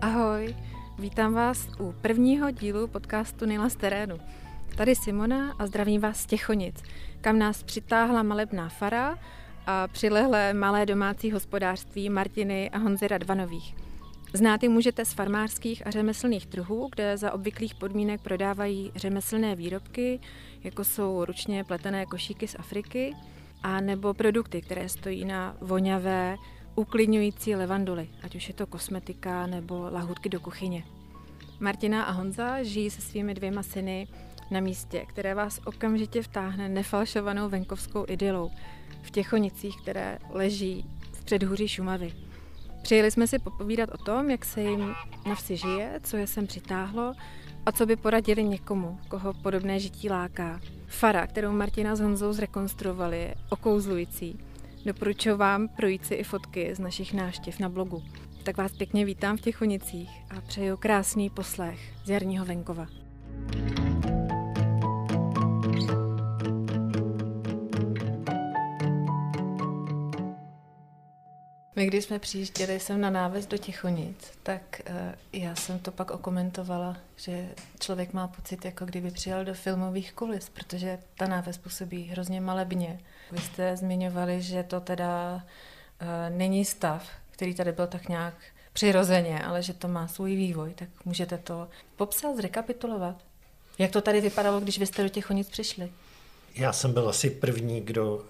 Ahoj, vítám vás u prvního dílu podcastu Nila z terénu. Tady Simona a zdravím vás z Těchonic, kam nás přitáhla malebná fara a přilehlé malé domácí hospodářství Martiny a Honzy Radvanových. Znát je můžete z farmářských a řemeslných trhů, kde za obvyklých podmínek prodávají řemeslné výrobky, jako jsou ručně pletené košíky z Afriky, a nebo produkty, které stojí na voňavé, uklidňující levanduly, ať už je to kosmetika nebo lahůdky do kuchyně. Martina a Honza žijí se svými dvěma syny na místě, které vás okamžitě vtáhne nefalšovanou venkovskou idylou v Těchonicích, které leží v předhůří Šumavy. Přijeli jsme si popovídat o tom, jak se jim na vsi žije, co je sem přitáhlo a co by poradili někomu, koho podobné žití láká. Fara, kterou Martina s Honzou zrekonstruovali, je okouzlující. Doporučuji vám projít si i fotky z našich návštěv na blogu. Tak vás pěkně vítám v Těchonicích a přeju krásný poslech z jarního venkova. My když jsme přijížděli sem na náves do Těchonic, tak uh, já jsem to pak okomentovala, že člověk má pocit, jako kdyby přijel do filmových kulis, protože ta náves působí hrozně malebně. Vy jste zmiňovali, že to teda uh, není stav, který tady byl tak nějak přirozeně, ale že to má svůj vývoj, tak můžete to popsat, zrekapitulovat? Jak to tady vypadalo, když vy jste do Těchonic přišli? Já jsem byl asi první, kdo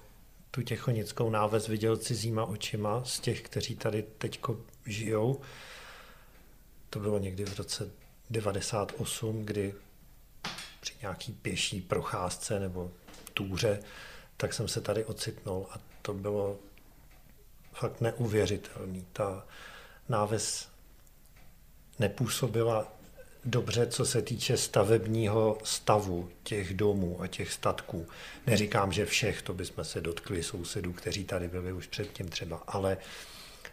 tu těchonickou náves viděl cizíma očima z těch, kteří tady teď žijou. To bylo někdy v roce 98, kdy při nějaký pěší procházce nebo túře, tak jsem se tady ocitnul a to bylo fakt neuvěřitelný. Ta náves nepůsobila dobře, co se týče stavebního stavu těch domů a těch statků. Neříkám, že všech, to bychom se dotkli sousedů, kteří tady byli už předtím třeba, ale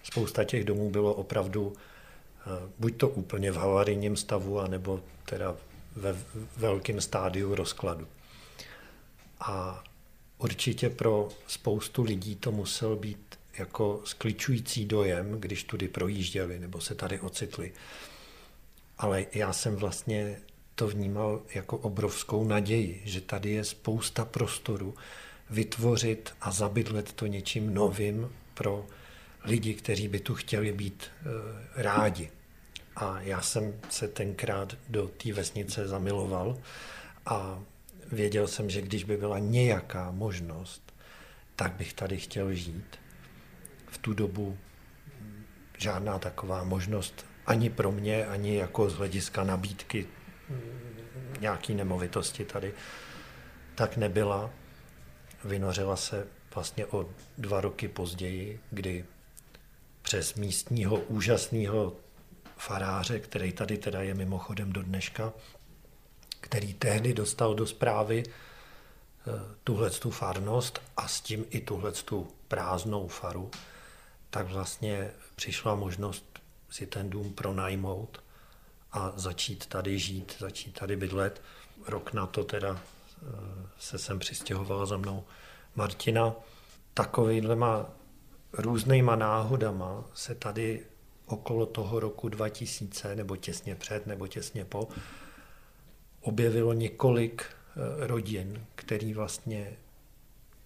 spousta těch domů bylo opravdu eh, buď to úplně v havarijním stavu, anebo teda ve velkém stádiu rozkladu. A určitě pro spoustu lidí to musel být jako skličující dojem, když tudy projížděli nebo se tady ocitli ale já jsem vlastně to vnímal jako obrovskou naději, že tady je spousta prostoru vytvořit a zabydlet to něčím novým pro lidi, kteří by tu chtěli být e, rádi. A já jsem se tenkrát do té vesnice zamiloval a věděl jsem, že když by byla nějaká možnost, tak bych tady chtěl žít. V tu dobu žádná taková možnost ani pro mě, ani jako z hlediska nabídky nějaký nemovitosti tady, tak nebyla. Vynořila se vlastně o dva roky později, kdy přes místního úžasného faráře, který tady teda je mimochodem do dneška, který tehdy dostal do zprávy eh, tuhle tu farnost a s tím i tuhle tu prázdnou faru, tak vlastně přišla možnost si ten dům pronajmout a začít tady žít, začít tady bydlet. Rok na to teda eh, se sem přistěhovala za mnou Martina. Takovýhlema různýma náhodama se tady okolo toho roku 2000, nebo těsně před, nebo těsně po, objevilo několik eh, rodin, který vlastně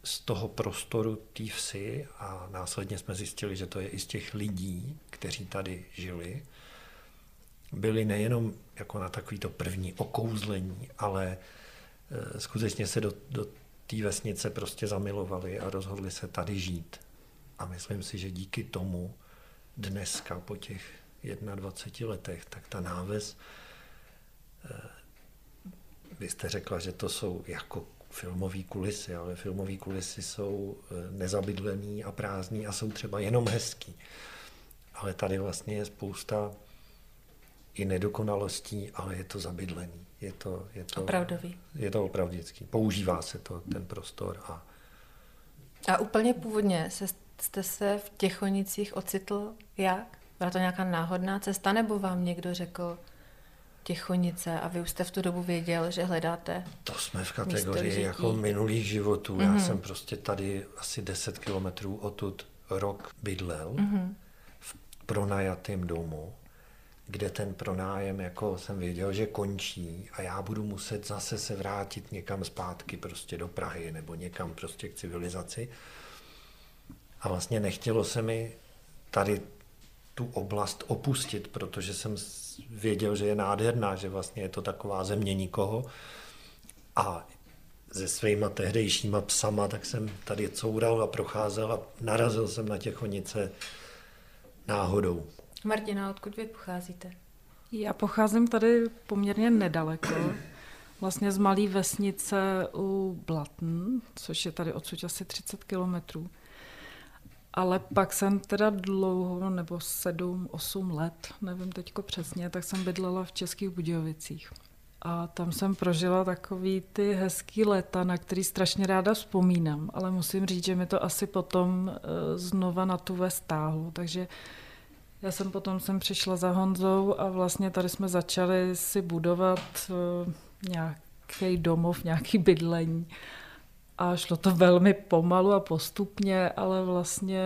z toho prostoru té vsi a následně jsme zjistili, že to je i z těch lidí, kteří tady žili, byli nejenom jako na takovýto první okouzlení, ale e, skutečně se do, do té vesnice prostě zamilovali a rozhodli se tady žít. A myslím si, že díky tomu dneska po těch 21 letech, tak ta náves, e, vy jste řekla, že to jsou jako filmové kulisy, ale filmové kulisy jsou e, nezabydlený a prázdný a jsou třeba jenom hezký. Ale tady vlastně je spousta i nedokonalostí, ale je to zabydlený. Je to, je to, Opravdový. Je to opravdický. Používá se to, ten prostor. A, a úplně původně se jste se v Těchonicích ocitl jak? Byla to nějaká náhodná cesta, nebo vám někdo řekl Těchonice a vy už jste v tu dobu věděl, že hledáte To jsme v kategorii jako minulých životů. Mm-hmm. Já mhm. jsem prostě tady asi 10 kilometrů odtud rok bydlel mm-hmm. v pronajatém domu, kde ten pronájem, jako jsem věděl, že končí a já budu muset zase se vrátit někam zpátky prostě do Prahy nebo někam prostě k civilizaci. A vlastně nechtělo se mi tady tu oblast opustit, protože jsem věděl, že je nádherná, že vlastně je to taková země nikoho. A se svýma tehdejšíma psama, tak jsem tady coural a procházel a narazil jsem na Těchonice náhodou. Martina, odkud vy pocházíte? Já pocházím tady poměrně nedaleko, vlastně z malé vesnice u Blatn, což je tady odsud asi 30 kilometrů. Ale pak jsem teda dlouho, nebo sedm, osm let, nevím teďko přesně, tak jsem bydlela v Českých Budějovicích. A tam jsem prožila takový ty hezký léta, na který strašně ráda vzpomínám, ale musím říct, že mi to asi potom eh, znova na tu stáhlo. Takže já jsem potom jsem přišla za Honzou a vlastně tady jsme začali si budovat eh, nějaký domov, nějaký bydlení a šlo to velmi pomalu a postupně, ale vlastně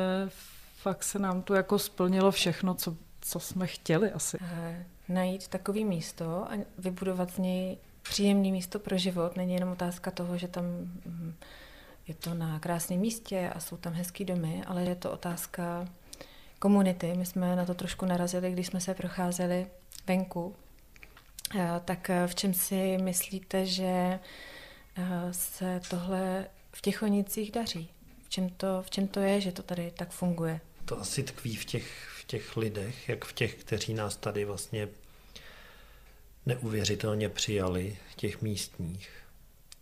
fakt se nám to jako splnilo všechno, co, co jsme chtěli asi. Najít takový místo a vybudovat z něj příjemné místo pro život není jenom otázka toho, že tam mm, je to na krásném místě a jsou tam hezký domy, ale je to otázka komunity. My jsme na to trošku narazili, když jsme se procházeli venku. Tak v čem si myslíte, že Eh, se tohle v Těchonicích daří? V čem, to, v čem to je, že to tady tak funguje? To asi tkví v těch, v těch lidech, jak v těch, kteří nás tady vlastně neuvěřitelně přijali, těch místních.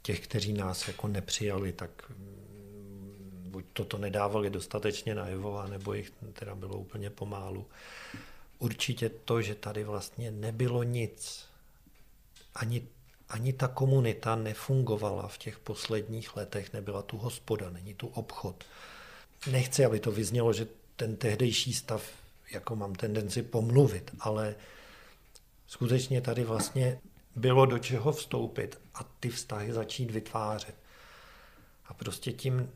Těch, kteří nás jako nepřijali, tak mm, buď toto nedávali dostatečně najevo, nebo jich teda bylo úplně pomálu. Určitě to, že tady vlastně nebylo nic, ani ani ta komunita nefungovala v těch posledních letech, nebyla tu hospoda, není tu obchod. Nechci, aby to vyznělo, že ten tehdejší stav, jako mám tendenci pomluvit, ale skutečně tady vlastně bylo do čeho vstoupit a ty vztahy začít vytvářet. A prostě tím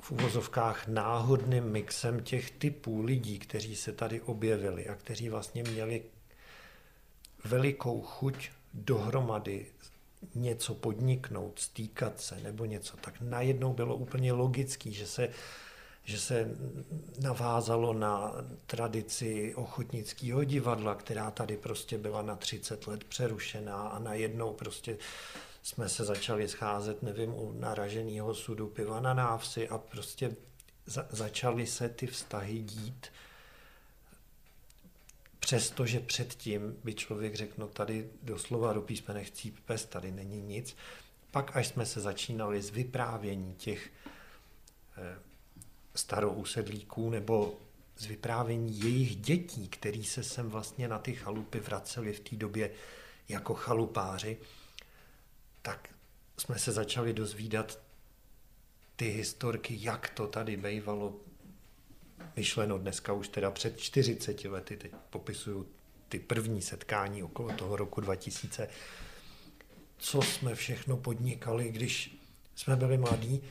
v uvozovkách náhodným mixem těch typů lidí, kteří se tady objevili a kteří vlastně měli velikou chuť dohromady něco podniknout, stýkat se nebo něco, tak najednou bylo úplně logický, že se, že se navázalo na tradici ochotnického divadla, která tady prostě byla na 30 let přerušená a najednou prostě jsme se začali scházet, nevím, u naraženého sudu piva na návsi a prostě za, začaly se ty vztahy dít Přestože předtím by člověk řekl, no tady doslova do písmene chcíp pes, tady není nic. Pak, až jsme se začínali z vyprávění těch eh, starousedlíků nebo z vyprávění jejich dětí, který se sem vlastně na ty chalupy vraceli v té době jako chalupáři, tak jsme se začali dozvídat ty historky, jak to tady bývalo myšleno dneska už teda před 40 lety, teď popisuju ty první setkání okolo toho roku 2000, co jsme všechno podnikali, když jsme byli mladí.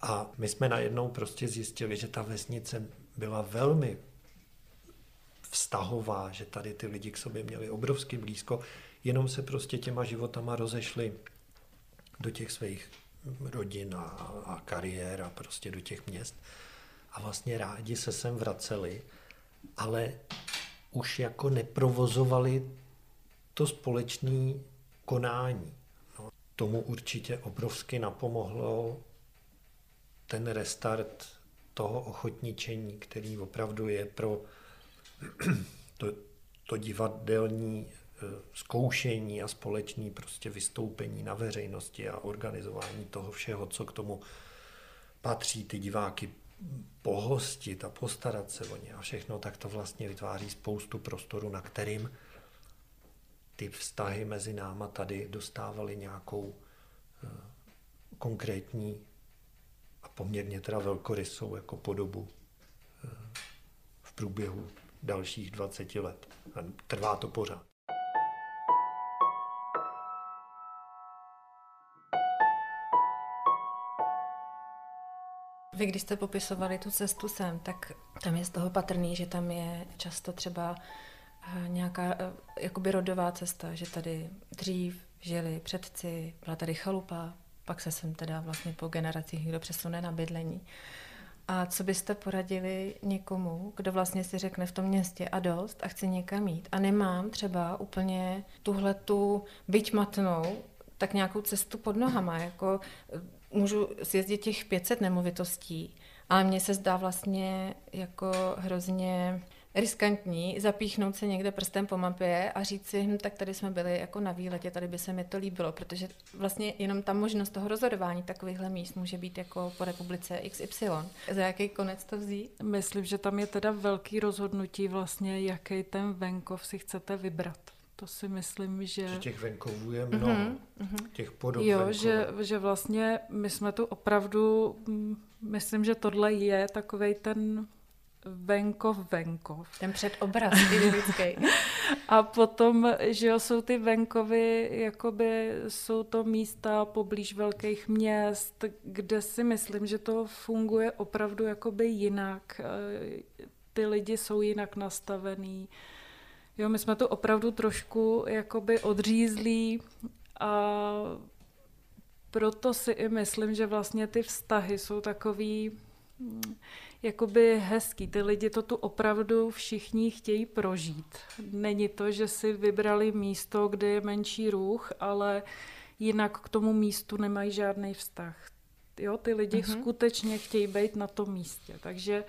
A my jsme najednou prostě zjistili, že ta vesnice byla velmi vztahová, že tady ty lidi k sobě měli obrovsky blízko, jenom se prostě těma životama rozešli do těch svých rodin a, a kariér a prostě do těch měst a vlastně rádi se sem vraceli, ale už jako neprovozovali to společné konání. No, tomu určitě obrovsky napomohlo ten restart toho ochotničení, který opravdu je pro to, to divadelní eh, zkoušení a společný prostě vystoupení na veřejnosti a organizování toho všeho, co k tomu patří, ty diváky pohostit a postarat se o ně a všechno, tak to vlastně vytváří spoustu prostoru, na kterým ty vztahy mezi náma tady dostávaly nějakou uh, konkrétní a poměrně teda velkorysou jako podobu eh, v průběhu dalších 20 let. A trvá to pořád. Vy, když jste popisovali tu cestu sem, tak tam je z toho patrný, že tam je často třeba eh, nějaká eh, jakoby rodová cesta, že tady dřív žili předci, byla tady chalupa, pak se sem teda vlastně po generacích někdo přesune na bydlení. A co byste poradili někomu, kdo vlastně si řekne v tom městě a dost a chci někam jít a nemám třeba úplně tuhle tu byť matnou, tak nějakou cestu pod nohama, jako můžu sjezdit těch 500 nemovitostí, ale mně se zdá vlastně jako hrozně riskantní zapíchnout se někde prstem po mapě a říct si, hm, tak tady jsme byli jako na výletě, tady by se mi to líbilo, protože vlastně jenom ta možnost toho rozhodování takovýchhle míst může být jako po republice XY. Za jaký konec to vzít? Myslím, že tam je teda velký rozhodnutí vlastně, jaký ten venkov si chcete vybrat. To si myslím, že... Že těch venkovů je mnoho, mm-hmm. těch podob Jo, že, že vlastně my jsme tu opravdu, mm, myslím, že tohle je takový ten venkov, venkov. Ten předobraz idylický. A potom, že jo, jsou ty venkovy, jakoby jsou to místa poblíž velkých měst, kde si myslím, že to funguje opravdu jakoby jinak. Ty lidi jsou jinak nastavený. Jo, my jsme to opravdu trošku jakoby odřízlí a proto si i myslím, že vlastně ty vztahy jsou takový mm, jakoby hezký. Ty lidi to tu opravdu všichni chtějí prožít. Není to, že si vybrali místo, kde je menší ruch, ale jinak k tomu místu nemají žádný vztah. Jo, ty lidi mm-hmm. skutečně chtějí být na tom místě. Takže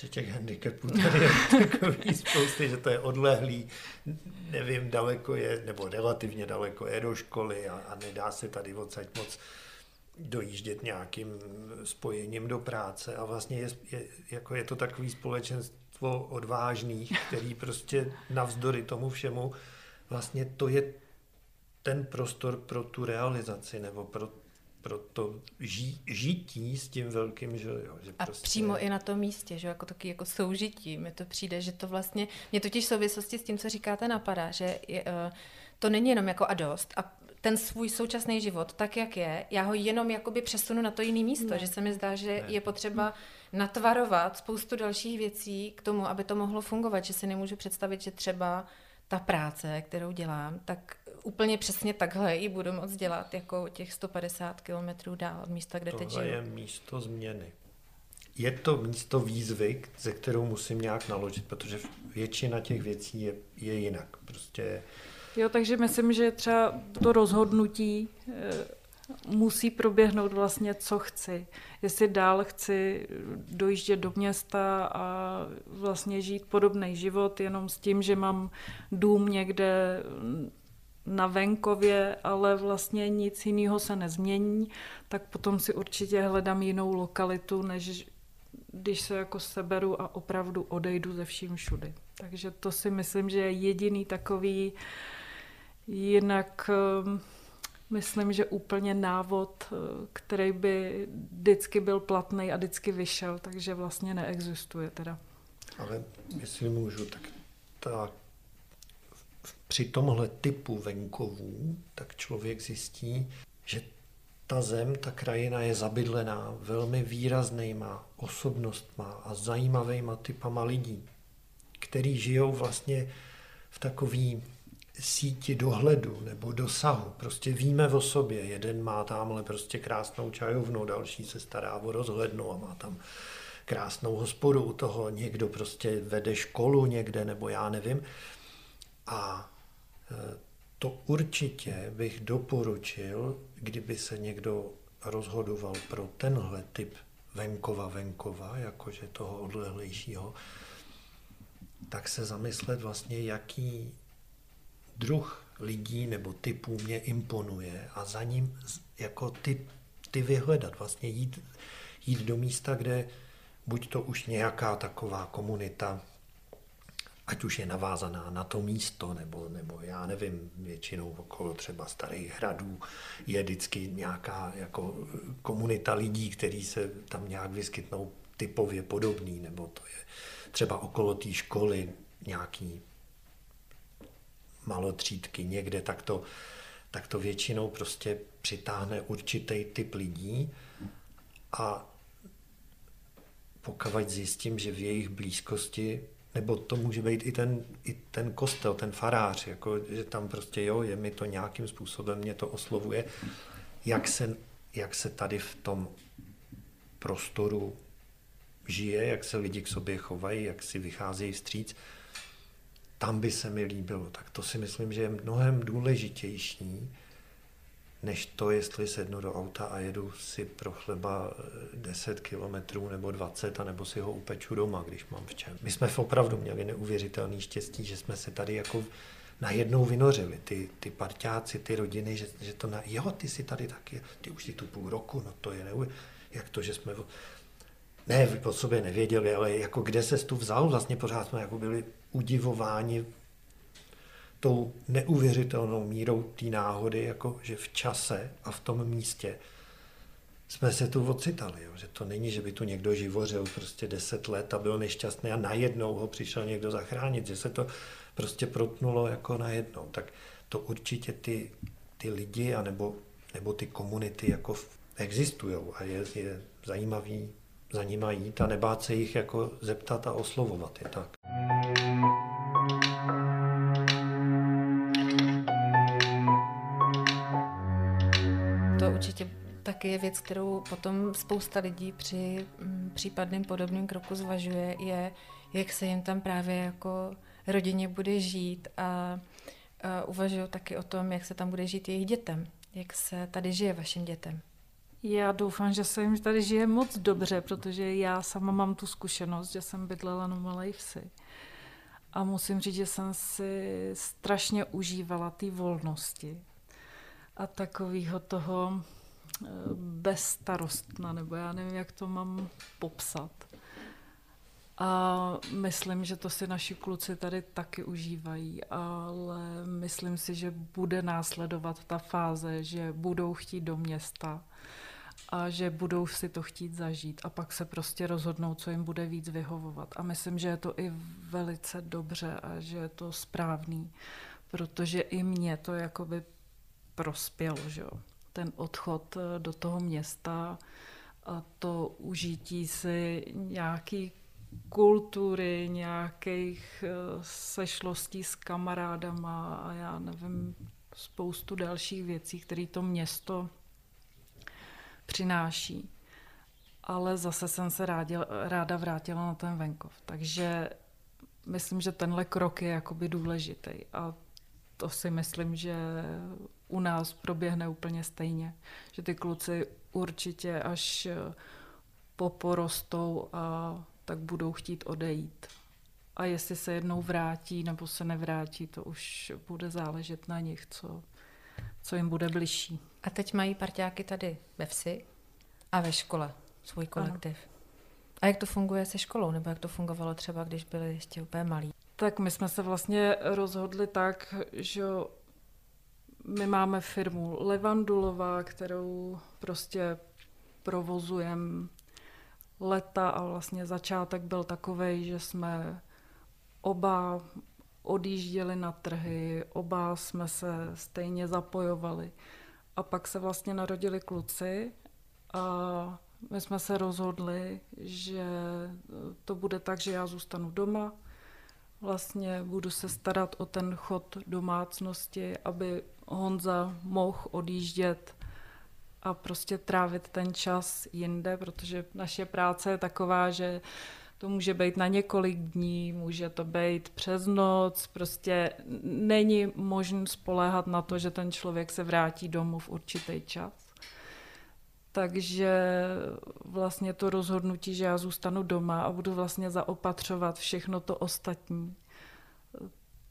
že těch handicapů tady je takový spousty, že to je odlehlý, nevím, daleko je, nebo relativně daleko je do školy a, a nedá se tady odsaď moc dojíždět nějakým spojením do práce. A vlastně je, je, jako je to takový společenstvo odvážných, který prostě navzdory tomu všemu vlastně to je ten prostor pro tu realizaci nebo pro pro to ží, žití s tím velkým, že jo. Že a prostě... přímo i na tom místě, že jako taky jako soužití. Mi to přijde, že to vlastně, mě totiž v souvislosti s tím, co říkáte, napadá, že je, uh, to není jenom jako a dost a ten svůj současný život, tak jak je, já ho jenom jakoby přesunu na to jiné místo, ne. že se mi zdá, že ne. je potřeba natvarovat spoustu dalších věcí k tomu, aby to mohlo fungovat, že si nemůžu představit, že třeba ta práce, kterou dělám, tak úplně přesně takhle ji budu moc dělat, jako těch 150 kilometrů dál od místa, kde Tohle teď žiju. je místo změny. Je to místo výzvy, ze kterou musím nějak naložit, protože většina těch věcí je, je jinak. Prostě... Jo, takže myslím, že třeba to rozhodnutí eh, musí proběhnout vlastně, co chci. Jestli dál chci dojíždět do města a vlastně žít podobný život, jenom s tím, že mám dům někde na venkově, ale vlastně nic jiného se nezmění, tak potom si určitě hledám jinou lokalitu, než když se jako seberu a opravdu odejdu ze vším všudy. Takže to si myslím, že je jediný takový jinak ehm, myslím, že úplně návod, eh, který by vždycky byl platný a vždycky vyšel, takže vlastně neexistuje teda. Ale jestli můžu, tak ta při tomhle typu venkovů, tak člověk zjistí, že ta zem, ta krajina je zabydlená velmi výraznýma osobnostma a zajímavýma typama lidí, který žijou vlastně v takový síti dohledu nebo dosahu. Prostě víme o sobě. Jeden má tamhle prostě krásnou čajovnu, další se stará o rozhlednu a má tam krásnou hospodu u toho. Někdo prostě vede školu někde, nebo já nevím. A to určitě bych doporučil, kdyby se někdo rozhodoval pro tenhle typ venkova venkova, jakože toho odlehlejšího, tak se zamyslet vlastně, jaký druh lidí nebo typů mě imponuje a za ním jako ty, ty vyhledat, vlastně jít, jít do místa, kde buď to už nějaká taková komunita ať už je navázaná na to místo, nebo, nebo já nevím, většinou okolo třeba starých hradů je vždycky nějaká jako komunita lidí, kteří se tam nějak vyskytnou typově podobný, nebo to je třeba okolo té školy nějaký malotřídky někde, tak to, tak to většinou prostě přitáhne určitý typ lidí. A pokud zjistím, že v jejich blízkosti, nebo to může být i ten, i ten kostel, ten farář, jako, že tam prostě jo, je mi to nějakým způsobem, mě to oslovuje, jak se, jak se tady v tom prostoru žije, jak se lidi k sobě chovají, jak si vycházejí vstříc, tam by se mi líbilo. Tak to si myslím, že je mnohem důležitější, než to, jestli sednu do auta a jedu si pro chleba 10 eh, kilometrů nebo 20, a nebo si ho upeču doma, když mám v čem. My jsme opravdu měli neuvěřitelný štěstí, že jsme se tady jako najednou vynořili, ty, ty parťáci, ty rodiny, že, že to na, jo, ty si tady taky, ty už si tu půl roku, no to je neuvěřitelné. Jak to, že jsme ne, po sobě nevěděli, ale jako kde se tu vzal, vlastně pořád jsme jako byli udivováni tou neuvěřitelnou mírou té náhody, jako že v čase a v tom místě jsme se tu ocitali. Jo. Že to není, že by tu někdo živořil prostě deset let a byl nešťastný a najednou ho přišel někdo zachránit, že se to prostě protnulo jako najednou. Tak to určitě ty, ty lidi anebo, nebo ty komunity jako existují a je, je zajímavý za nima jít a nebát se jich jako zeptat a oslovovat je tak. Taky je věc, kterou potom spousta lidí při mm, případným podobným kroku zvažuje, je, jak se jim tam právě jako rodině bude žít a, a uvažují taky o tom, jak se tam bude žít jejich dětem, jak se tady žije vašim dětem. Já doufám, že se jim tady žije moc dobře, protože já sama mám tu zkušenost, že jsem bydlela na malé vsi. A musím říct, že jsem si strašně užívala té volnosti a takového toho bezstarostna, nebo já nevím, jak to mám popsat. A myslím, že to si naši kluci tady taky užívají, ale myslím si, že bude následovat ta fáze, že budou chtít do města a že budou si to chtít zažít a pak se prostě rozhodnou, co jim bude víc vyhovovat. A myslím, že je to i velice dobře a že je to správný, protože i mě to jakoby prospělo, že jo. Ten odchod eh, do toho města a to užití si nějaký kultury, nějakých eh, sešlostí s kamarádama a já nevím, spoustu dalších věcí, které to město přináší. Ale zase jsem se rádil, ráda vrátila na ten venkov. Takže myslím, že tenhle krok je jakoby důležitý. A to si myslím, že u nás proběhne úplně stejně. Že ty kluci určitě až poporostou a tak budou chtít odejít. A jestli se jednou vrátí nebo se nevrátí, to už bude záležet na nich, co, co jim bude bližší. A teď mají parťáky tady ve vsi a ve škole svůj kolektiv. Ano. A jak to funguje se školou, nebo jak to fungovalo třeba, když byli ještě úplně malí? Tak my jsme se vlastně rozhodli tak, že my máme firmu Levandulová, kterou prostě provozujeme leta a vlastně začátek byl takový, že jsme oba odjížděli na trhy, oba jsme se stejně zapojovali. A pak se vlastně narodili kluci a my jsme se rozhodli, že to bude tak, že já zůstanu doma, vlastně budu se starat o ten chod domácnosti, aby Honza mohl odjíždět a prostě trávit ten čas jinde, protože naše práce je taková, že to může být na několik dní, může to být přes noc, prostě není možné spoléhat na to, že ten člověk se vrátí domů v určitý čas. Takže vlastně to rozhodnutí, že já zůstanu doma a budu vlastně zaopatřovat všechno to ostatní,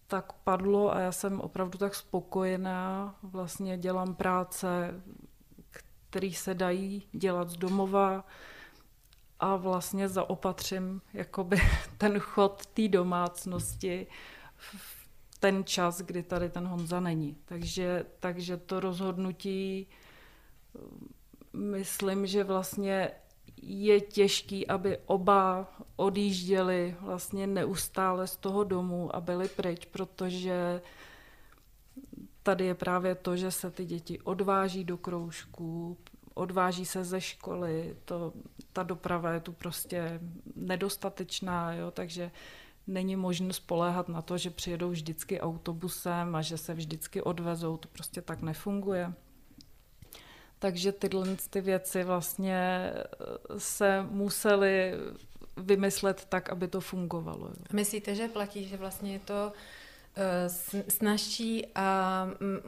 tak padlo a já jsem opravdu tak spokojená. Vlastně dělám práce, které se dají dělat z domova a vlastně zaopatřím jakoby ten chod té domácnosti v ten čas, kdy tady ten Honza není. Takže, takže to rozhodnutí myslím, že vlastně je těžký, aby oba odjížděli vlastně neustále z toho domu a byli pryč, protože tady je právě to, že se ty děti odváží do kroužků, odváží se ze školy, to, ta doprava je tu prostě nedostatečná, jo, takže není možné spoléhat na to, že přijedou vždycky autobusem a že se vždycky odvezou, to prostě tak nefunguje. Takže tyhle ty věci vlastně eh, se musely vymyslet tak, aby to fungovalo. Jo. Myslíte, že platí, že vlastně je to eh, snažší a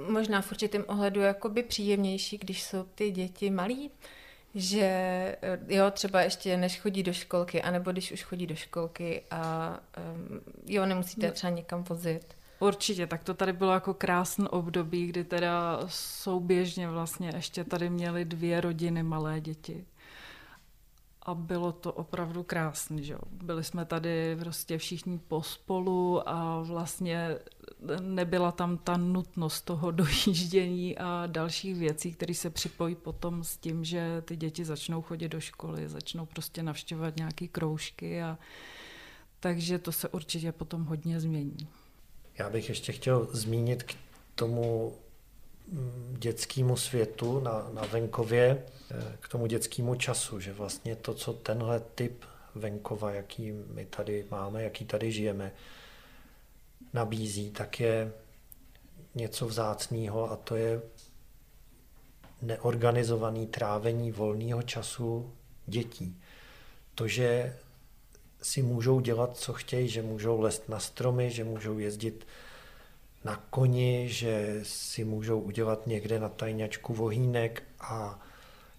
možná v určitém ohledu jakoby příjemnější, když jsou ty děti malí? Že eh, jo, třeba ještě než chodí do školky, anebo když už chodí do školky a jo, nemusíte no. třeba někam vozit. Určitě, tak to tady bylo jako krásné období, kdy teda souběžně vlastně ještě tady měly dvě rodiny malé děti. A bylo to opravdu krásné, že jo. Byli jsme tady prostě všichni pospolu a vlastně nebyla tam ta nutnost toho dojíždění a dalších věcí, které se připojí potom s tím, že ty děti začnou chodit do školy, začnou prostě navštěvovat nějaké kroužky a takže to se určitě potom hodně změní. Já bych ještě chtěl zmínit k tomu mm, dětskému světu na, na venkově, eh, k tomu dětskému času, že vlastně to, co tenhle typ venkova, jaký my tady máme, jaký tady žijeme, nabízí, tak je něco vzácného a to je neorganizovaný trávení volného času dětí. To, že si můžou dělat, co chtějí, že můžou lézt na stromy, že můžou jezdit na koni, že si můžou udělat někde na tajňačku vohýnek a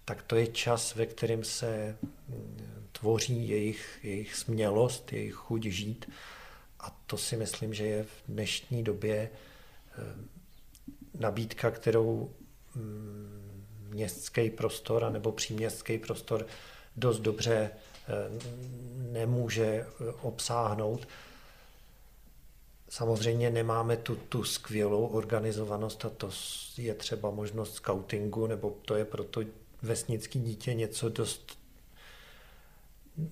tak to je čas, ve kterém se mm, tvoří jejich, jejich smělost, jejich chuť žít. A to si myslím, že je v dnešní době eh, nabídka, kterou mm, městský prostor nebo příměstský prostor dost dobře nemůže obsáhnout. Samozřejmě nemáme tu, tu skvělou organizovanost a to je třeba možnost scoutingu, nebo to je proto vesnický dítě něco dost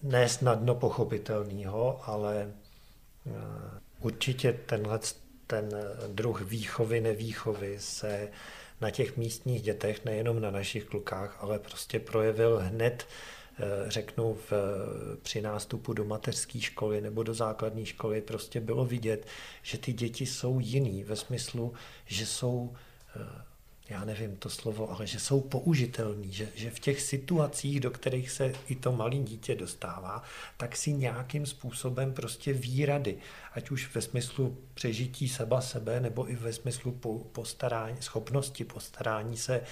nesnadno pochopitelného, ale eh, určitě tenhle ten druh výchovy, nevýchovy se na těch místních dětech, nejenom na našich klukách, ale prostě projevil hned Eh, řeknu v, při nástupu do mateřské školy nebo do základní školy prostě bylo vidět, že ty děti jsou jiný ve smyslu, že jsou eh, já nevím to slovo, ale že jsou použitelný, že, že v těch situacích, do kterých se i to malé dítě dostává, tak si nějakým způsobem prostě výrady, ať už ve smyslu přežití seba sebe, nebo i ve smyslu postarání, schopnosti postarání se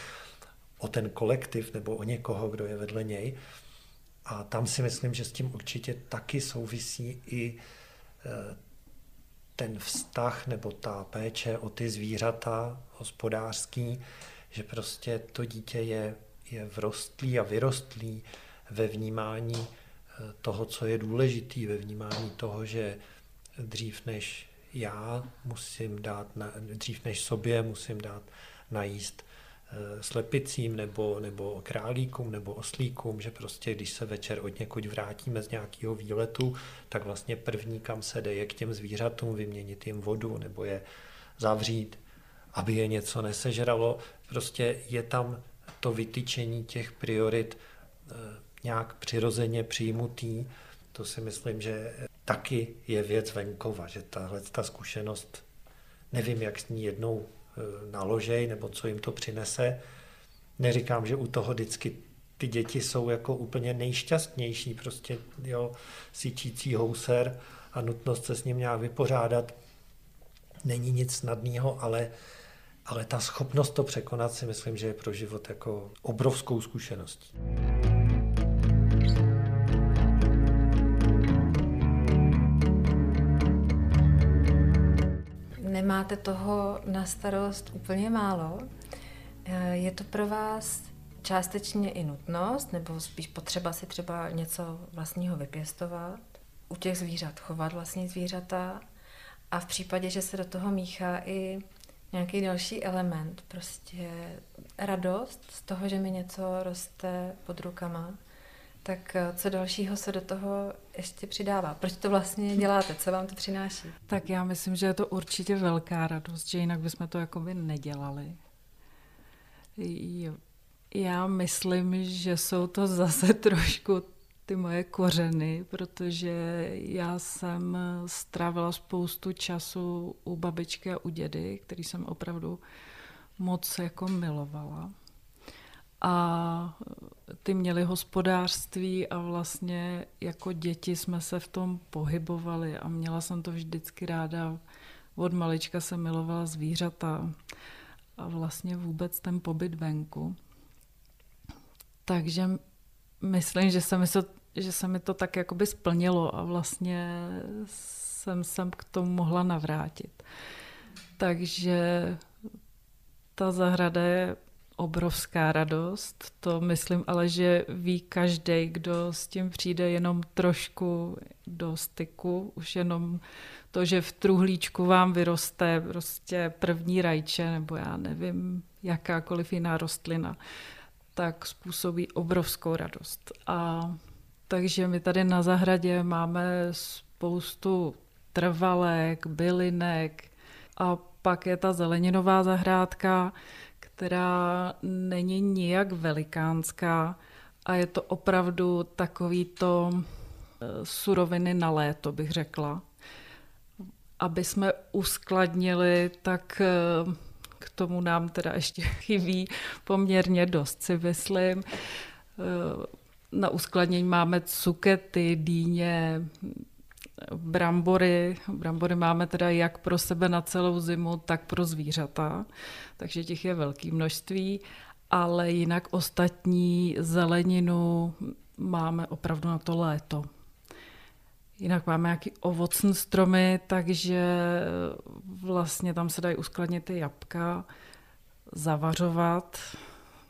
o ten kolektiv nebo o někoho, kdo je vedle něj, a tam si myslím, že s tím určitě taky souvisí i e, ten vztah nebo ta péče o ty zvířata hospodářský, že prostě to dítě je, je vrostlý a vyrostlý ve vnímání e, toho, co je důležitý, ve vnímání toho, že dřív než já musím dát, na, dřív než sobě musím dát najíst Eh, slepicím nebo, nebo králíkům nebo oslíkům, že prostě když se večer od někud vrátíme z nějakého výletu, tak vlastně první, kam se jde, je k těm zvířatům vyměnit jim vodu nebo je zavřít, aby je něco nesežralo. Prostě je tam to vytyčení těch priorit eh, nějak přirozeně přijmutý. To si myslím, že taky je věc venkova, že tahle ta zkušenost, nevím, jak s ní jednou Eh, naložej nebo co jim to přinese. Neříkám, že u toho vždycky ty děti jsou jako úplně nejšťastnější, prostě jo, síčící houser a nutnost se s ním nějak vypořádat není nic snadného, ale, ale ta schopnost to překonat si myslím, že je pro život jako obrovskou zkušeností. Nemáte toho na starost úplně málo. Eh, je to pro vás částečně i nutnost, nebo spíš potřeba si třeba něco vlastního vypěstovat, u těch zvířat chovat vlastní zvířata? A v případě, že se do toho míchá i nějaký další element, prostě radost z toho, že mi něco roste pod rukama, tak eh, co dalšího se do toho ještě přidává? Proč to vlastně děláte? Co vám to přináší? Tak já myslím, že je to určitě velká radost, že jinak bychom to jakoby nedělali. Já myslím, že jsou to zase trošku ty moje kořeny, protože já jsem strávila spoustu času u babičky a u dědy, který jsem opravdu moc jako milovala. A ty měli hospodářství a vlastně jako děti jsme se v tom pohybovali a měla jsem to vždycky ráda. Od malička jsem milovala zvířata a vlastně vůbec ten pobyt venku. Takže myslím, že se mi to, že se mi to tak jakoby splnilo a vlastně jsem sem k tomu mohla navrátit. Takže ta zahrada je obrovská radost. To myslím ale, že ví každý, kdo s tím přijde jenom trošku do styku. Už jenom to, že v truhlíčku vám vyroste prostě první rajče, nebo já nevím, jakákoliv jiná rostlina, tak způsobí obrovskou radost. A takže my tady na zahradě máme spoustu trvalek, bylinek a pak je ta zeleninová zahrádka, která není nijak velikánská a je to opravdu takový to eh, suroviny na léto, bych řekla. Aby jsme uskladnili, tak eh, k tomu nám teda ještě chybí poměrně dost, si myslím. Eh, na uskladnění máme cukety, dýně, brambory. Brambory máme teda jak pro sebe na celou zimu, tak pro zvířata, takže těch je velké množství, ale jinak ostatní zeleninu máme opravdu na to léto. Jinak máme nějaký ovocné stromy, takže vlastně tam se dají uskladnit ty jabka, zavařovat,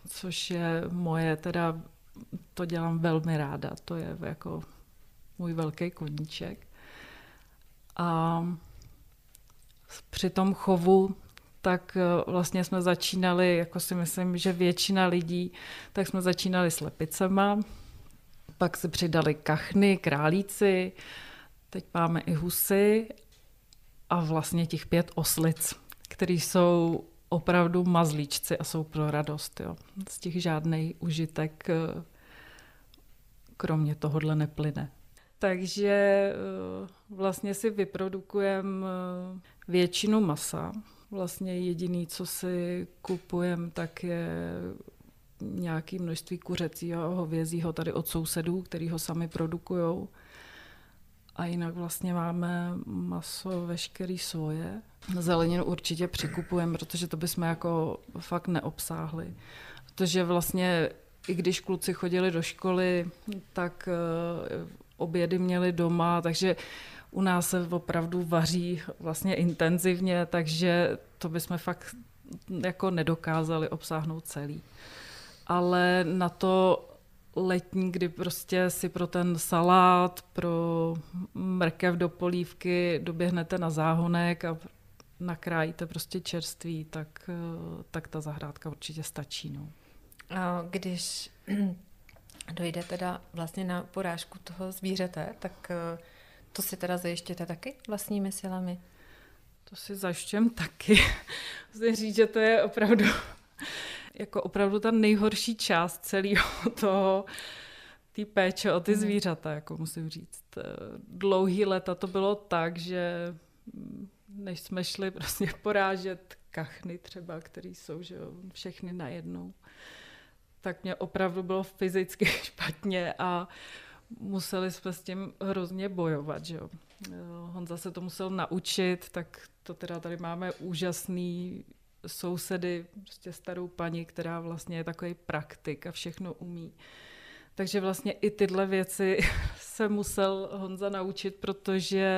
což je moje, teda to dělám velmi ráda, to je jako můj velký koníček. A při tom chovu tak eh, vlastně jsme začínali, jako si myslím, že většina lidí, tak jsme začínali s lepicema, pak se přidali kachny, králíci, teď máme i husy a vlastně těch pět oslic, které jsou opravdu mazlíčci a jsou pro radost. Jo. Z těch žádný užitek eh, kromě tohohle neplyne. Takže eh, vlastně si vyprodukujeme eh, většinu masa. Vlastně jediný, co si kupujeme, tak je nějaké množství kuřecího a hovězího tady od sousedů, který ho sami produkují. A jinak vlastně máme maso veškerý svoje. Zeleninu určitě přikupujeme, protože to bychom jako fakt neobsáhli. Protože vlastně i když kluci chodili do školy, tak eh, obědy měli doma, takže u nás se opravdu vaří vlastně intenzivně, takže to bychom fakt jako nedokázali obsáhnout celý. Ale na to letní, kdy prostě si pro ten salát, pro mrkev do polívky doběhnete na záhonek a nakrájíte prostě čerství, tak, tak ta zahrádka určitě stačí. No. Když dojde teda vlastně na porážku toho zvířete, tak eh, to si teda zajištěte taky vlastními silami? To si zajišťujem taky. Musím říct, že to je opravdu jako opravdu ta nejhorší část celého toho, té péče o ty mhm. zvířata, jako musím říct. Eh, dlouhý leta to bylo tak, že mm, než jsme šli prostě porážet kachny třeba, které jsou že jo, všechny najednou, tak mě opravdu bylo fyzicky špatně a museli jsme s tím hrozně bojovat. Že jo. Honza se to musel naučit, tak to teda tady máme úžasný sousedy, prostě starou paní, která vlastně je takový praktik a všechno umí. Takže vlastně i tyhle věci se musel Honza naučit, protože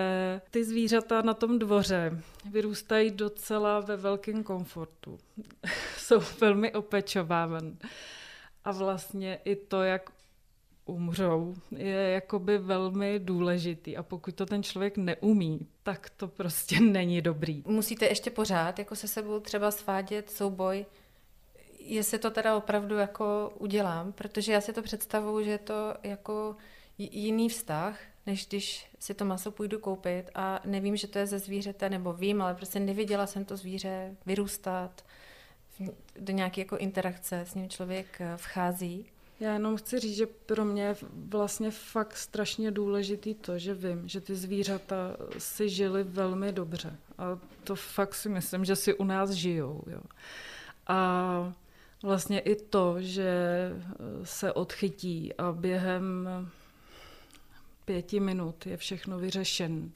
ty zvířata na tom dvoře vyrůstají docela ve velkém komfortu. Jsou velmi opečovávané A vlastně i to, jak umřou, je jakoby velmi důležitý. A pokud to ten člověk neumí, tak to prostě není dobrý. Musíte ještě pořád jako se sebou třeba svádět souboj, jestli to teda opravdu jako udělám, protože já si to představuju, že je to jako jiný vztah, než když si to maso půjdu koupit. A nevím, že to je ze zvířete, nebo vím, ale prostě neviděla jsem to zvíře vyrůstat, do nějaké jako interakce s ním člověk eh, vchází. Já jenom chci říct, že pro mě je vlastně fakt strašně důležitý to, že vím, že ty zvířata si žili velmi dobře. A to fakt si myslím, že si u nás žijou. Jo. A vlastně i to, že se odchytí a během pěti minut je všechno vyřešen,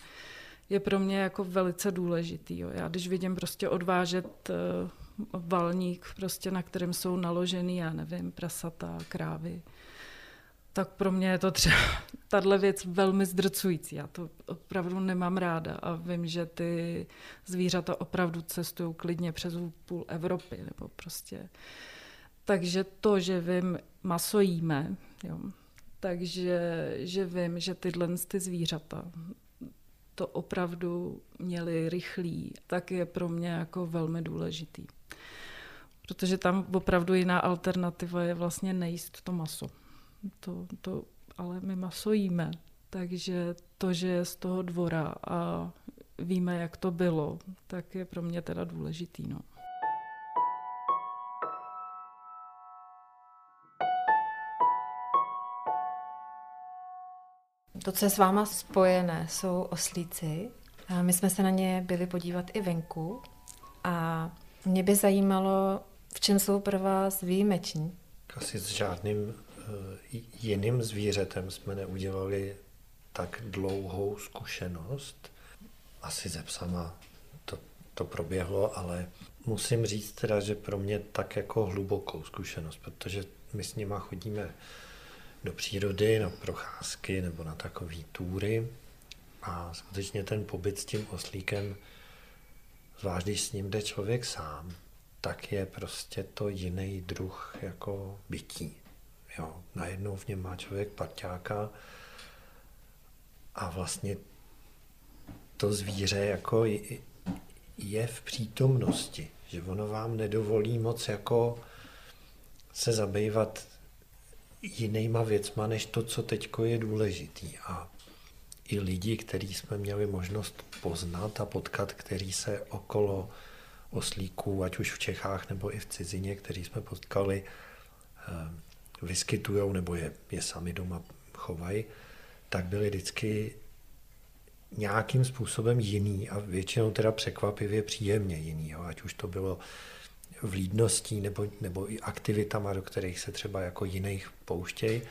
je pro mě jako velice důležitý. Jo. Já když vidím prostě odvážet eh, valník, prostě, na kterém jsou naložený, já nevím, prasata, krávy, tak pro mě je to třeba tahle věc velmi zdrcující. Já to opravdu nemám ráda a vím, že ty zvířata opravdu cestují klidně přes půl Evropy. Nebo prostě. Takže to, že vím, maso jíme, jo, takže že vím, že tyhle ty zvířata to opravdu měli rychlý, tak je pro mě jako velmi důležitý. Protože tam opravdu jiná alternativa je vlastně nejíst to maso. To, to, ale my maso jíme, takže to, že je z toho dvora a víme, jak to bylo, tak je pro mě teda důležitý. No. To, co je s váma spojené, jsou oslíci. My jsme se na ně byli podívat i venku a mě by zajímalo, čem jsou pro vás výjimeční. Asi s žádným uh, jiným zvířetem jsme neudělali tak dlouhou zkušenost. Asi ze psama to, to proběhlo, ale musím říct teda, že pro mě tak jako hlubokou zkušenost, protože my s nima chodíme do přírody, na procházky nebo na takové túry. A skutečně ten pobyt s tím oslíkem, zvlášť když s ním jde člověk sám, tak je prostě to jiný druh jako bytí. Jo, najednou v něm má člověk parťáka a vlastně to zvíře jako je v přítomnosti, že ono vám nedovolí moc jako se zabývat jinýma věcma, než to, co teď je důležitý. A i lidi, který jsme měli možnost poznat a potkat, který se okolo oslíků, ať už v Čechách nebo i v cizině, který jsme potkali, eh, vyskytují nebo je, je sami doma chovají, tak byli vždycky nějakým způsobem jiný a většinou teda překvapivě příjemně jiný. Jo. Ať už to bylo vlídností nebo, nebo i aktivitama, do kterých se třeba jako jiných pouštějí.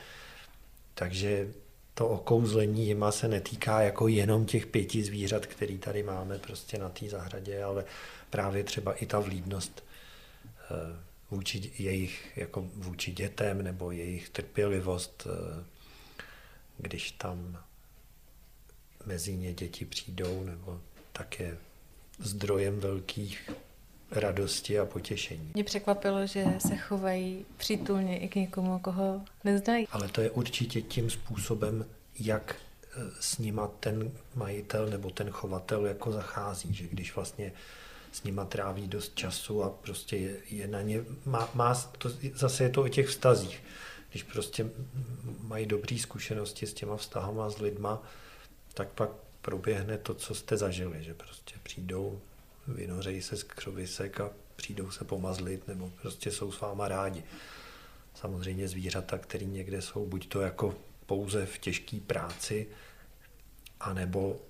Takže to okouzlení jima se netýká jako jenom těch pěti zvířat, který tady máme prostě na té zahradě, ale právě třeba i ta vlídnost eh, vůči jejich, jako vůči dětem nebo jejich trpělivost, eh, když tam mezi ně děti přijdou, nebo tak je zdrojem velkých radosti a potěšení. Mě překvapilo, že se chovají přítulně i k někomu, koho neznají. Ale to je určitě tím způsobem, jak e, s nima ten majitel nebo ten chovatel jako zachází, že když vlastně s nima tráví dost času a prostě je, je na ně, má, má to, zase je to o těch vztazích. Když prostě mají dobré zkušenosti s těma vztahama s lidma, tak pak proběhne to, co jste zažili, že prostě přijdou, vynořejí se z křovisek a přijdou se pomazlit, nebo prostě jsou s váma rádi. Samozřejmě zvířata, které někde jsou, buď to jako pouze v těžké práci, anebo,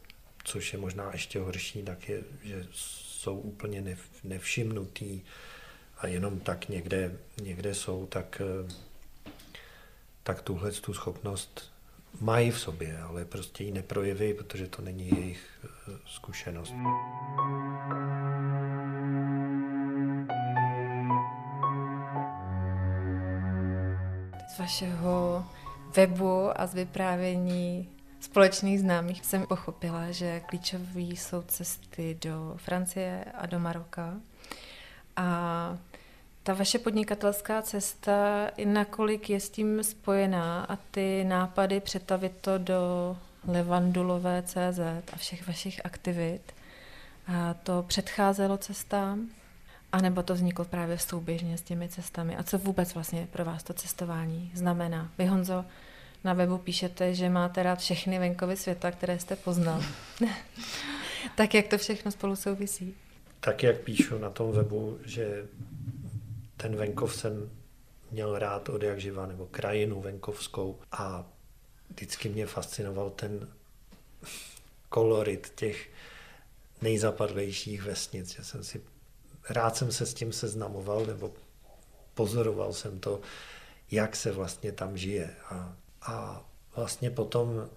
což je možná ještě horší, tak je, že jsou úplně nev, nevšimnutý a jenom tak někde, někde jsou, tak, tak tuhle tu schopnost mají v sobě, ale prostě ji neprojeví, protože to není jejich eh, zkušenost. Z vašeho webu a z vyprávění společných známých jsem pochopila, že klíčové jsou cesty do Francie a do Maroka. A Ta vaše podnikatelská cesta, nakolik je s tím spojená a ty nápady přetavit to do levandulové CZ a všech vašich aktivit, a to předcházelo cestám? A nebo to vzniklo právě souběžně s těmi cestami? A co vůbec vlastně pro vás to cestování znamená? Vy, Honzo, na webu píšete, že máte rád všechny venkovy světa, které jste poznal. tak jak to všechno spolu souvisí? Tak jak píšu na tom webu, že ten venkov jsem měl rád od jak živa, nebo krajinu venkovskou a vždycky mě fascinoval ten kolorit těch nejzapadlejších vesnic, že jsem si rád jsem se s tím seznamoval, nebo pozoroval jsem to, jak se vlastně tam žije. A, a vlastně potom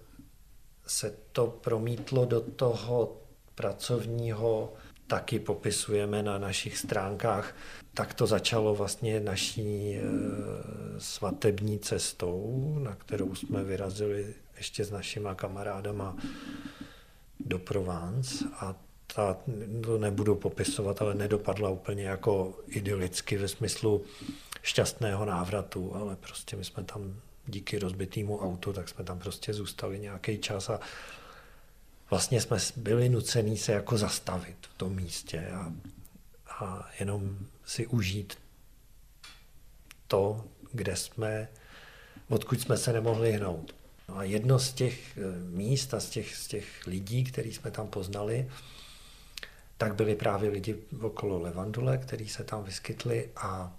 se to promítlo do toho pracovního, taky popisujeme na našich stránkách. Tak to začalo vlastně naší e, svatební cestou, na kterou jsme vyrazili ještě s našima kamarádama do Provence a ta, to nebudu popisovat, ale nedopadla úplně jako idylicky ve smyslu šťastného návratu, ale prostě my jsme tam díky rozbitému autu, tak jsme tam prostě zůstali nějaký čas a vlastně jsme byli nuceni se jako zastavit v tom místě a, a jenom si užít to, kde jsme, odkud jsme se nemohli hnout. No a jedno z těch eh, míst a z těch, z těch lidí, který jsme tam poznali, tak byli právě lidi okolo Levandule, kteří se tam vyskytli a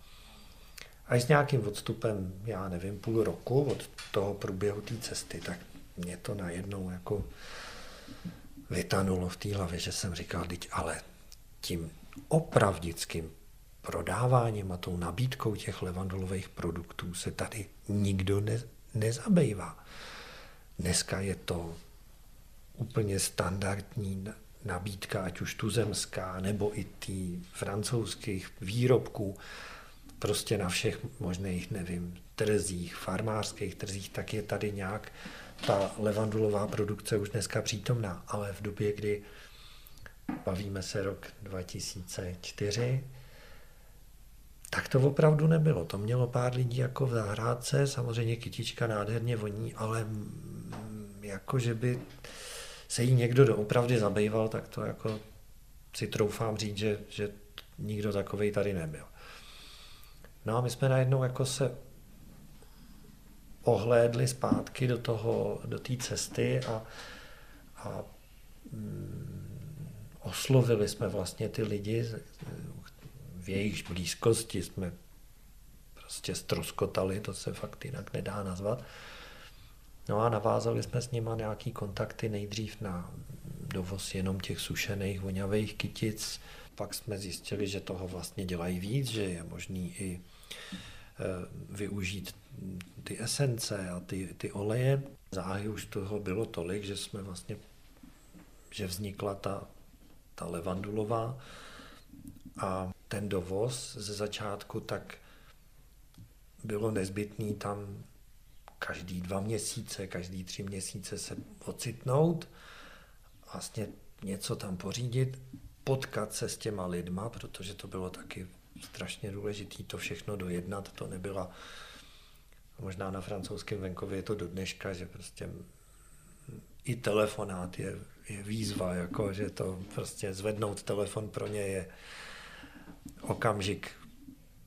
až s nějakým odstupem, já nevím, půl roku od toho průběhu té cesty, tak mě to najednou jako vytanulo v té hlavě, že jsem říkal, teď ale tím opravdickým prodáváním a tou nabídkou těch levandulových produktů se tady nikdo ne, nezabývá. Dneska je to úplně standardní nabídka, ať už tuzemská, nebo i ty francouzských výrobků, prostě na všech možných, nevím, trzích, farmářských trzích, tak je tady nějak ta levandulová produkce už dneska přítomná, ale v době, kdy bavíme se rok 2004, tak to opravdu nebylo. To mělo pár lidí jako v zahrádce, samozřejmě kytička nádherně voní, ale jako, že by se jí někdo doopravdy zabýval, tak to jako si troufám říct, že, že nikdo takový tady nebyl. No a my jsme najednou jako se ohlédli zpátky do toho, do té cesty a, a mm, oslovili jsme vlastně ty lidi, v jejich blízkosti jsme prostě stroskotali, to se fakt jinak nedá nazvat. No a navázali jsme s nima nějaký kontakty nejdřív na dovoz jenom těch sušených, vonavých kytic. Pak jsme zjistili, že toho vlastně dělají víc, že je možný i e, využít ty esence a ty, ty oleje. Záhy už toho bylo tolik, že jsme vlastně, že vznikla ta, ta levandulová a ten dovoz ze začátku tak bylo nezbytný tam každý dva měsíce, každý tři měsíce se ocitnout, vlastně něco tam pořídit, potkat se s těma lidma, protože to bylo taky strašně důležité to všechno dojednat, to nebyla možná na francouzském venkově je to do dneška, že prostě i telefonát je, je výzva, jako, že to prostě zvednout telefon pro ně je okamžik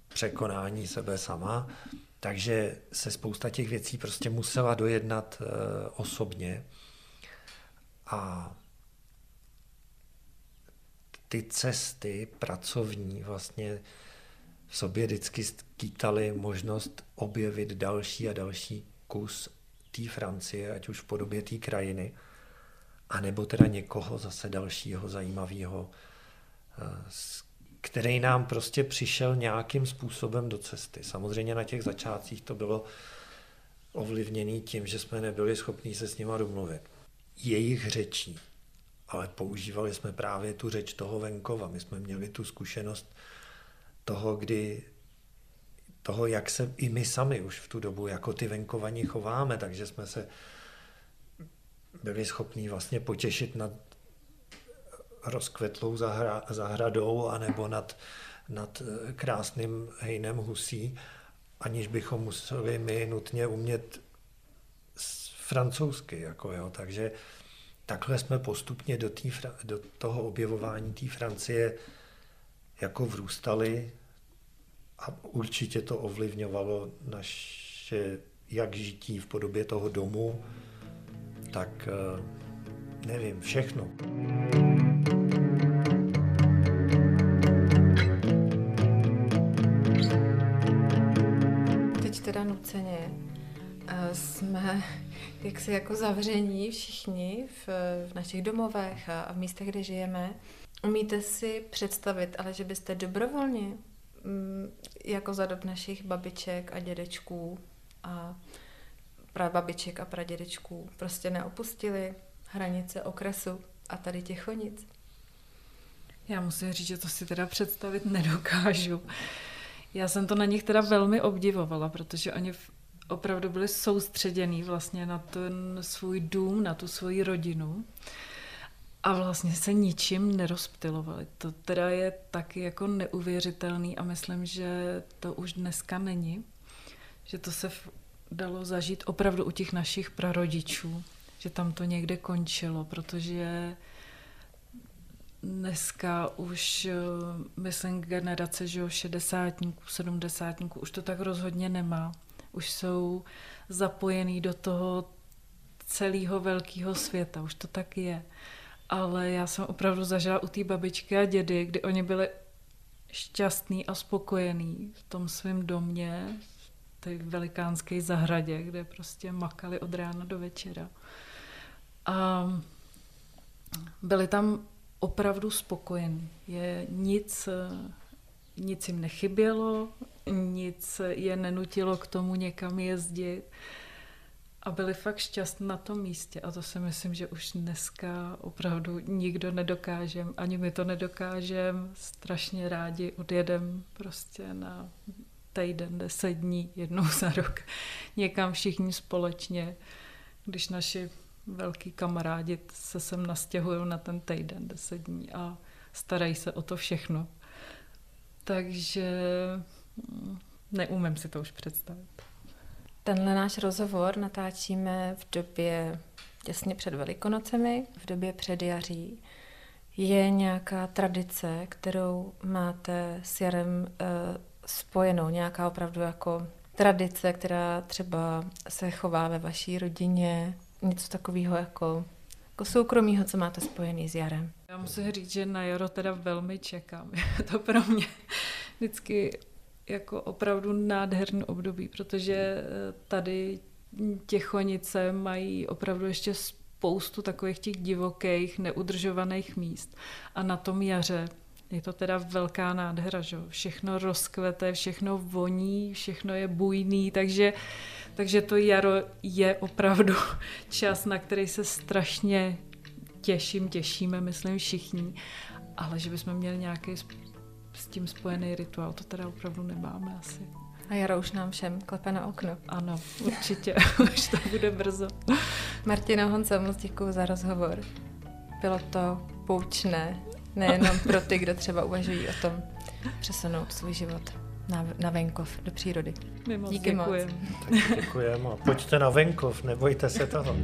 překonání sebe sama. Takže se spousta těch věcí prostě musela dojednat e, osobně. A ty cesty pracovní vlastně v sobě vždycky skýtaly možnost objevit další a další kus té Francie, ať už v podobě té krajiny, anebo teda někoho zase dalšího zajímavého, eh, který nám prostě přišel nějakým způsobem do cesty. Samozřejmě na těch začátcích to bylo ovlivněné tím, že jsme nebyli schopni se s nima domluvit. Jejich řečí, ale používali jsme právě tu řeč toho venkova. My jsme měli tu zkušenost toho, kdy toho, jak se i my sami už v tu dobu jako ty venkovaní chováme, takže jsme se byli schopni vlastně potěšit nad rozkvetlou zahra, zahradou anebo nad nad eh, krásným hejnem husí, aniž bychom museli my nutně umět francouzsky. Jako jo. Takže takhle jsme postupně do, tý, do toho objevování té Francie jako vrůstali a určitě to ovlivňovalo naše jak žití v podobě toho domu, tak eh, nevím, všechno. Teď teda nuceně eh, jsme jaksi jako zavření všichni v, v našich domovech a, a v místech, kde žijeme. Umíte si představit, ale že byste dobrovolně, mm, jako za dob našich babiček a dědečků a prababiček a pradědečků, prostě neopustili hranice okresu a tady Těchonic? Já musím říct, že to si teda představit nedokážu. Já jsem to na nich teda velmi obdivovala, protože oni opravdu byli soustředění vlastně na ten svůj dům, na tu svoji rodinu a vlastně se ničím nerozptilovali. To teda je taky jako neuvěřitelný a myslím, že to už dneska není, že to se dalo zažít opravdu u těch našich prarodičů, že tam to někde končilo, protože dneska už, eh, myslím, generace, že jo, šedesátníků, sedmdesátníků, už to tak rozhodně nemá. Už jsou zapojený do toho celého velkého světa, už to tak je. Ale já jsem opravdu zažila u té babičky a dědy, kdy oni byli šťastný a spokojený v tom svém domě, té velikánské zahradě, kde prostě makali od rána do večera. A byli tam opravdu spokojení. Je nic, nic jim nechybělo, nic je nenutilo k tomu někam jezdit a byli fakt šťastní na tom místě. A to si myslím, že už dneska opravdu nikdo nedokáže, ani my to nedokážeme. Strašně rádi odjedem prostě na týden, deset dní, jednou za rok, někam všichni společně, když naši velký kamarádi se sem nastěhují na ten týden, deset dní a starají se o to všechno. Takže neumím si to už představit. Tenhle náš rozhovor natáčíme v době těsně před Velikonocemi, v době před jaří. Je nějaká tradice, kterou máte s jarem e, spojenou, nějaká opravdu jako tradice, která třeba se chová ve vaší rodině, něco takového jako, jako soukromího, co máte spojený s jarem? Já musím říct, že na jaro teda velmi čekám. Je to pro mě vždycky jako opravdu nádherný období, protože eh, tady Těchonice mají opravdu ještě spoustu takových těch divokých, neudržovaných míst. A na tom jaře je to teda velká nádhera, že všechno rozkvete, všechno voní, všechno je bujný, takže, takže to jaro je opravdu čas, na který se strašně těším, těšíme, myslím všichni, ale že bychom měli nějaký s tím spojený rituál, to teda opravdu nemáme asi. A Jaro už nám všem klepe na okno. Ano, určitě, už to bude brzo. Martina Honce, moc děkuji za rozhovor. Bylo to poučné, nejenom pro ty, kdo třeba uvažují o tom přesunout svůj život na, na venkov, do přírody. My moc Díky děkujeme. moc. děkujeme a pojďte na venkov, nebojte se toho.